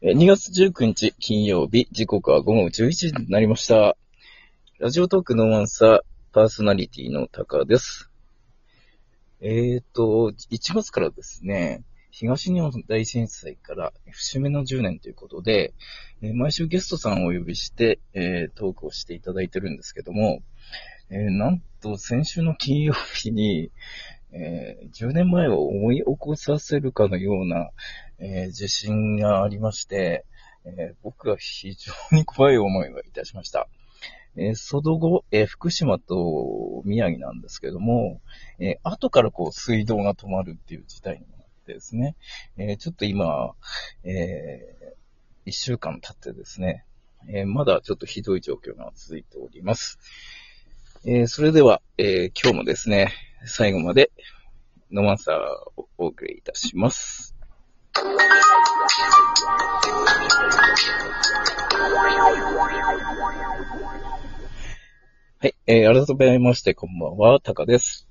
2月19日金曜日、時刻は午後11時になりました。ラジオトークのアンサー、パーソナリティのタカです。えーと、1月からですね、東日本大震災から節目の10年ということで、えー毎週ゲストさんをお呼びして、えートークをしていただいてるんですけども、えーなんと先週の金曜日に、えー10年前を思い起こさせるかのような、えー地震がありまして、えー僕は非常に怖い思いがいたしました。えーその後、えー福島と宮城なんですけども、えー後からこう水道が止まるっていう事態になってですね、えーちょっと今、え1週間経ってですね、えーまだちょっとひどい状況が続いております。えーそれでは、えー今日もですね、最後まで、ノマンサーをお送りいたします。はい、えー改めまして、こんばんは、タカです。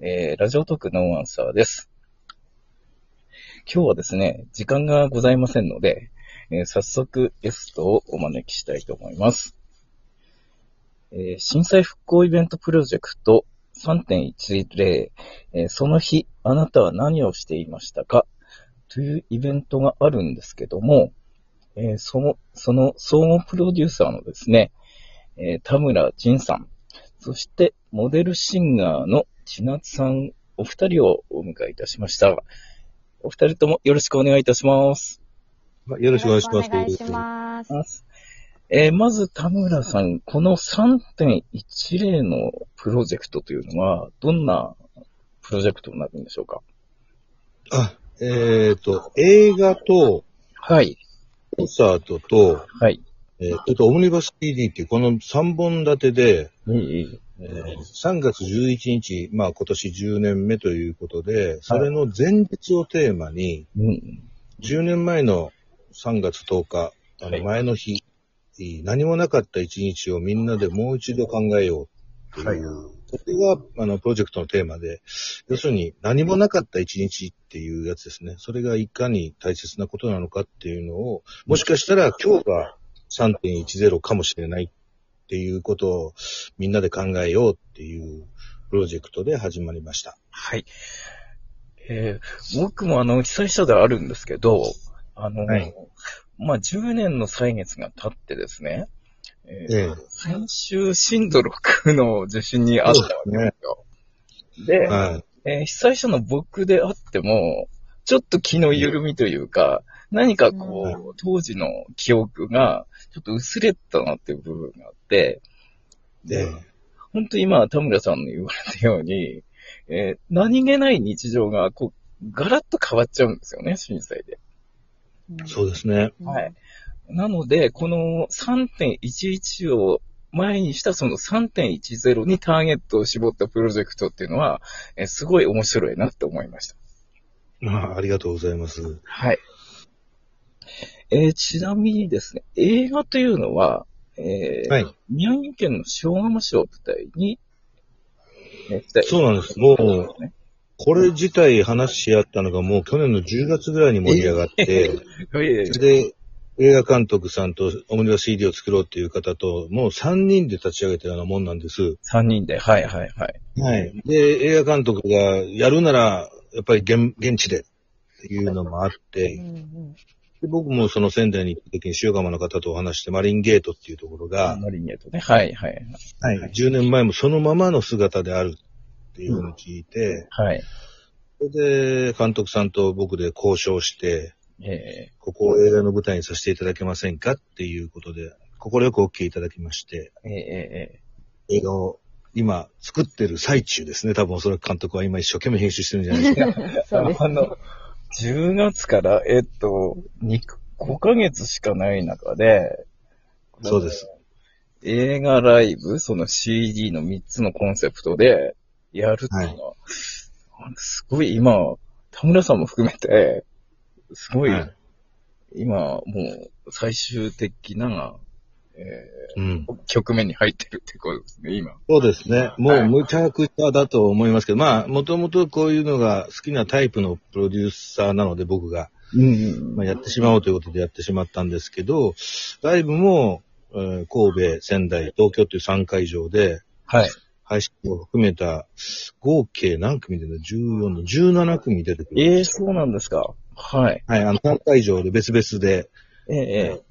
えーラジオトークノーアンサーです。今日はですね、時間がございませんので、えー早速ゲストをお招きしたいと思います。えー震災復興イベントプロジェクト3.10、えーその日、あなたは何をしていましたか？というイベントがあるんですけども、えーその、その総合プロデューサーのですね、えー田村仁さん、そしてモデルシンガーの千夏さん、お二人をお迎えいたしました。お二人ともよろしくお願いいたします。よろしくお願いします。えーまず田村さん、この3.10のプロジェクトというのは、どんなプロジェクトになるんでしょうか？あ、えっ、と、映画と、はい。コンサートと、はい。えー、ちょっとオムニバス CD っていうこの3本立てで、いいいいえー3月11日、まあ今年10年目ということで、それの前日をテーマに、うん。10年前の3月10日、あはいの前の日、何もなかった一日をみんなでもう一度考えようっていう、はいそれがあのプロジェクトのテーマで、要するに何もなかった一日っていうやつですね。それがいかに大切なことなのかっていうのを、もしかしたら今日が3.10かもしれないっていうことをみんなで考えようっていうプロジェクトで始まりました。はい。えー僕もあの、被災者ではあるんですけど、あの、はいまあ、10年の歳月が経ってですね、えーええ先週震度6の地震にあったわけですよ。で、はい。えー被災者の僕であっても、ちょっと気の緩みというか、何かこう、当時の記憶が、ちょっと薄れたなっていう部分があって、で、本当今、田村さんの言われたように、えー何気ない日常が、こう、ガラッと変わっちゃうんですよね、震災で。そうですね。はい。なので、この3.11を前にしたその3.10にターゲットを絞ったプロジェクトっていうのは、えーすごい面白いなって思いました。まあ、ありがとうございます。はい。えーちなみにですね、映画というのは、えーはい。宮城県の塩釜市を舞台に、えーそうなんです。もう、ね。これ自体話し合ったのがもう去年の10月ぐらいに盛り上がって、えで、映画監督さんとオムニバス CD を作ろうっていう方と、もう3人で立ち上げたようなもんなんです。3人で、はいはいはい。はい。で、映画監督がやるなら、やっぱり現現地でっていうのもあって、で僕もその仙台に行った時に塩釜の方とお話して、マリンゲートっていうところが、マリニエとね。はいはいはい、10年前もそのままの姿であるっていうふうに聞いて、はい。それで監督さんと僕で交渉して、えここを映画の舞台にさせていただけませんかっていうことで、快く OK いただきまして、ー、えー、え映画を今作ってる最中ですね。多分おそらく監督は今一生懸命編集してるんじゃないですか。ー、そうですあの、10月から、えっと、2 5ヶ月しかない中で、そうです。映画ライブ、その CD の3つのコンセプトでやるっていうのは、すごい今、田村さんも含めて、すごい、はい今、もう最終的な、えうん。ー局面に入ってるってことですね、今。そうですね。もはいうむちゃくちゃだと思いますけど、まあ、もともとこういうのが好きなタイプのプロデューサーなので僕が。うん。まあ、やってしまおうということでやってしまったんですけど、ライブも、えー神戸、仙台、東京という3会場で、はい。配信を含めた、合計何組出てる ?14 の17組出てくる。ええそうなんですか。はい。はい、あの、3会場で別々で、えええ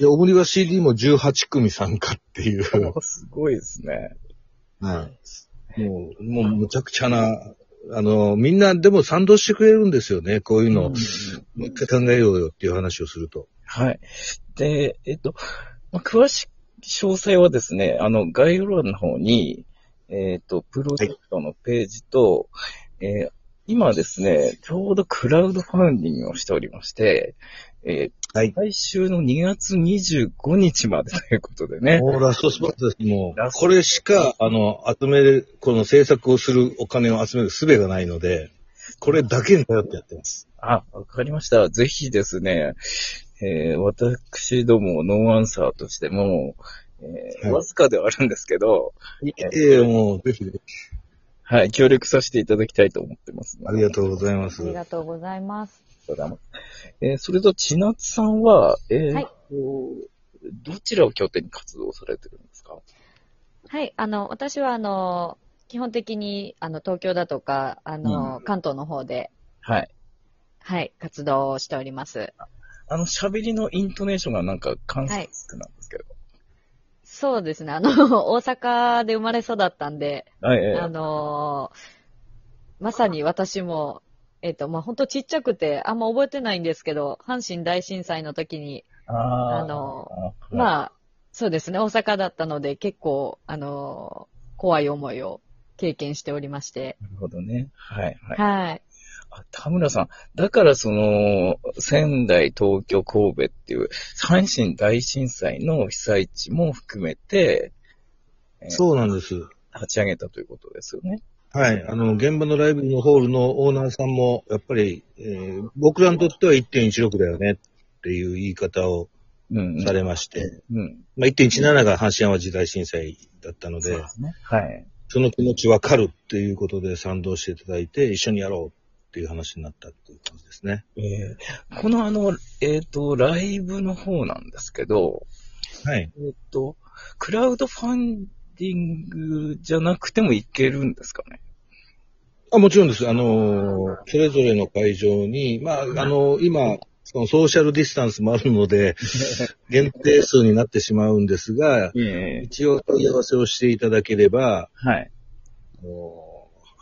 で、オムニバ CD も18組参加っていう、えすごいですね。はい。もう、もうむちゃくちゃな、あの、みんなでも賛同してくれるんですよね、こういうのを。うんもう一回考えようよっていう話をすると。はい。で、えっと、まあ、詳しい、詳細はですね、あの、概要欄の方に、えっと、プロジェクトのページと、えー今ですね、ちょうどクラウドファンディングをしておりまして、えーはい。来週の2月25日までということでね。もうラストスパートです。もう、これしか、あの、集める、この制作をするお金を集める術がないので、これだけに頼ってやってます。あ、わかりました。ぜひですね、えー私どもノーアンサーとしても、えーはいわずかではあるんですけど、ええもう、ぜひ、はい、協力させていただきたいと思ってます、ありがとうございますあ。りがとうございます。うございます。えーそれと、千夏さんは、えーはいとどちらを拠点に活動されてるんですか？はい、あの、私は、あの、基本的に、あの、東京だとか、あの、うん関東の方で、はい。はい、活動をしております。あの、喋りのイントネーションがなんか関西なんですけど。そうですね、あの、大阪で生まれ育ったんで、はい、えーあのまさに私も、えっ、と、まあ、本当ちっちゃくて、あんま覚えてないんですけど、阪神大震災の時に、あーあのあ、まあ、そうですね、大阪だったので、結構、あの怖い思いを経験しておりまして、なるほどね。はい、はい。はい。あ田村さん、だからその、仙台、東京、神戸っていう、阪神大震災の被災地も含めて、そうなんです。立ち上げたということですよね。はい。あの、現場のライブのホールのオーナーさんも、やっぱり、えー僕らにとっては1.16だよねっていう言い方をうん、うん。されまして、うん。まあ、1.17が阪神淡路大震災だったので、そうですね。はい。その気持ちわかるっていうことで賛同していただいて、一緒にやろうっていう話になったっていう感じですね。えーこのあの、えっ、と、ライブの方なんですけど、はい。えっ、と、クラウドファンディングじゃなくてもいけるんですかね？あもちろんです。あのー、それぞれの会場に、まあ、あのー今、そのソーシャルディスタンスもあるので、限定数になってしまうんですが、ええ一応問い合わせをしていただければ、はい。あのー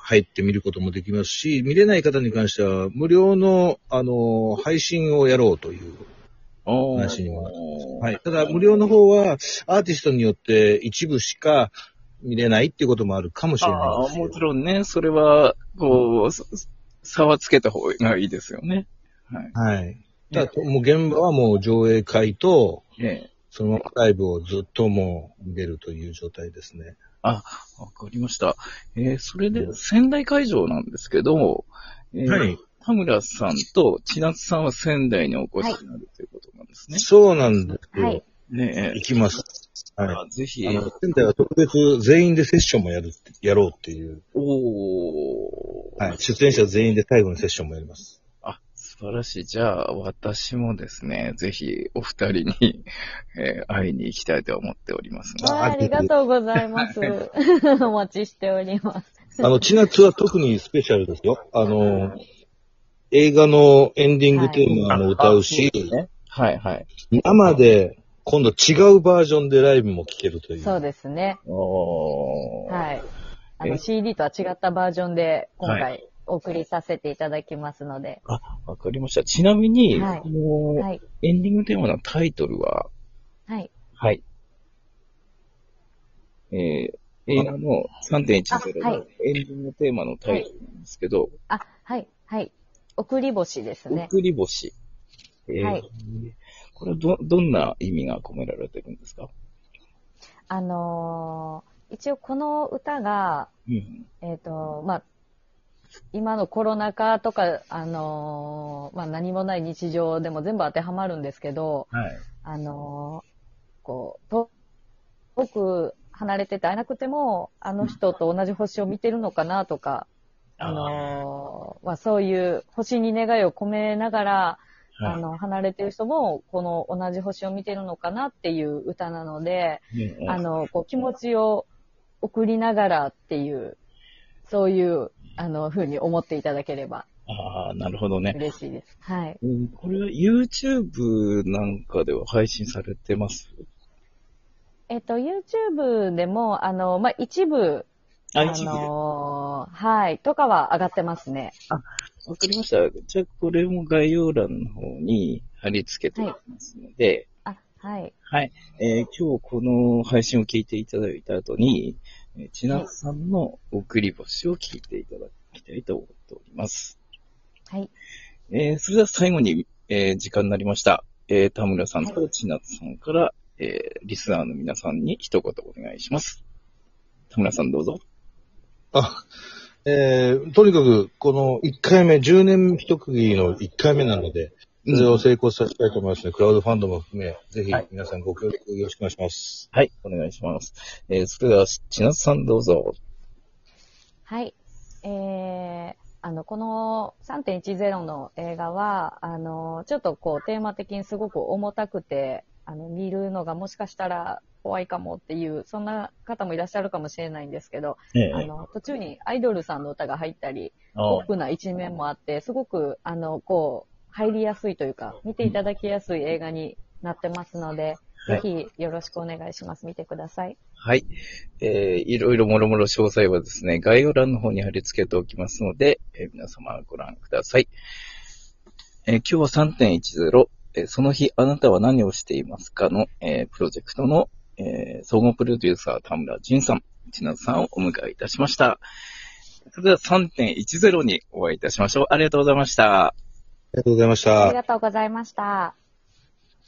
入って見ることもできますし、見れない方に関しては、無料の、あのー配信をやろうという話にははい。ただ、無料の方は、アーティストによって一部しか見れないっていうこともあるかもしれないですもちろんね、それは、こう、さ差はつけた方がいいですよね。はい。はい。ただ、もう現場はもう上映会と、ええ。そのライブをずっともう見れるという状態ですね。あ、わかりました。えー、それで、仙台会場なんですけど、えーはい。田村さんと千夏さんは仙台にお越しになるということなんですね。そうなんですよ。はい。ね行きます。え。はあぜひい。あ、の、仙台は特別全員でセッションもやるやろうっていう。おー。はい。出演者全員で最後にセッションもやります。あ、素晴らしい。じゃあ、私もですね、ぜひお二人に、えー会いに行きたいと思っておりますあありがとうございます。お待ちしております。あの、千夏は特にスペシャルですよ。あの、映画のエンディングテーマも歌うし、ねはいはい。生で今度違うバージョンでライブも聴けるという。そうですね。おー。はい。あのえ？CD とは違ったバージョンで今は回お送りさせていただきますので。あ、わかりました。ちなみに、はいこのはい。エンディングテーマのタイトルは、はい。はい。えー、映画の3.10あはいのエンディングテーマのタイトルなんですけど、あ、はい。はい。送り星ですね。送り星。えーはいこれはど、どんな意味が込められてるんですか？あのー一応この歌が、うん。えっ、と、まあ、今のコロナ禍とか、あのーまあ、何もない日常でも全部当てはまるんですけど、はい。あのーこう、と遠く離れてて会えなくても、あの人と同じ星を見てるのかなとか、あのーまあ、そういう星に願いを込めながら、はい。あの、離れてる人も、この同じ星を見てるのかなっていう歌なので、うんあの、こう気持ちを送りながらっていう、そういう、あの、風に思っていただければああ、なるほどね。嬉しいです。はい。うんこれは YouTube なんかでは配信されてます？えっと、YouTube でも、あの、まあ、一部、あ、あ一部で。のはい、とかは上がってますね。わかりました。じゃあ、これも概要欄の方に貼り付けておきますので、あ、はい。はい。えー今日この配信を聞いていただいた後に、えー千夏さんの送り星を聞いていただきたいと思っております。はい。えーそれでは最後に、えー時間になりました。えー田村さんと千夏さんから、えーリスナーの皆さんに一言お願いします。田村さんどうぞ。あ、えー、とにかく、この1回目、10年一区切りの1回目なので、それを成功させたいと思いますね。クラウドファンドも含め、ぜひはい皆さんご協力よろしくお願いします。はい、お願いします。えーそれでは千夏さんどうぞ。はい。えー、あの、この3.10の映画は、あの、ちょっとこう、テーマ的にすごく重たくて、あの、見るのがもしかしたら怖いかもっていう、そんな方もいらっしゃるかもしれないんですけど、えあの、途中にアイドルさんの歌が入ったり、あオープンな一面もあって、すごく、あの、こう、入りやすいというか、見ていただきやすい映画になってますので、はいぜひよろしくお願いします。見てください。はい。えー、いろいろもろもろ詳細はですね、概要欄の方に貼り付けておきますので、えー皆様ご覧ください。えー今日は3.10、えーその日あなたは何をしていますかの、えープロジェクトの、えー総合プロデューサー田村淳さん、千夏さんをお迎えいたしました。それでは3.10にお会いいたしましょう。ありがとうございました。ありがとうございましたあり。がとうございました。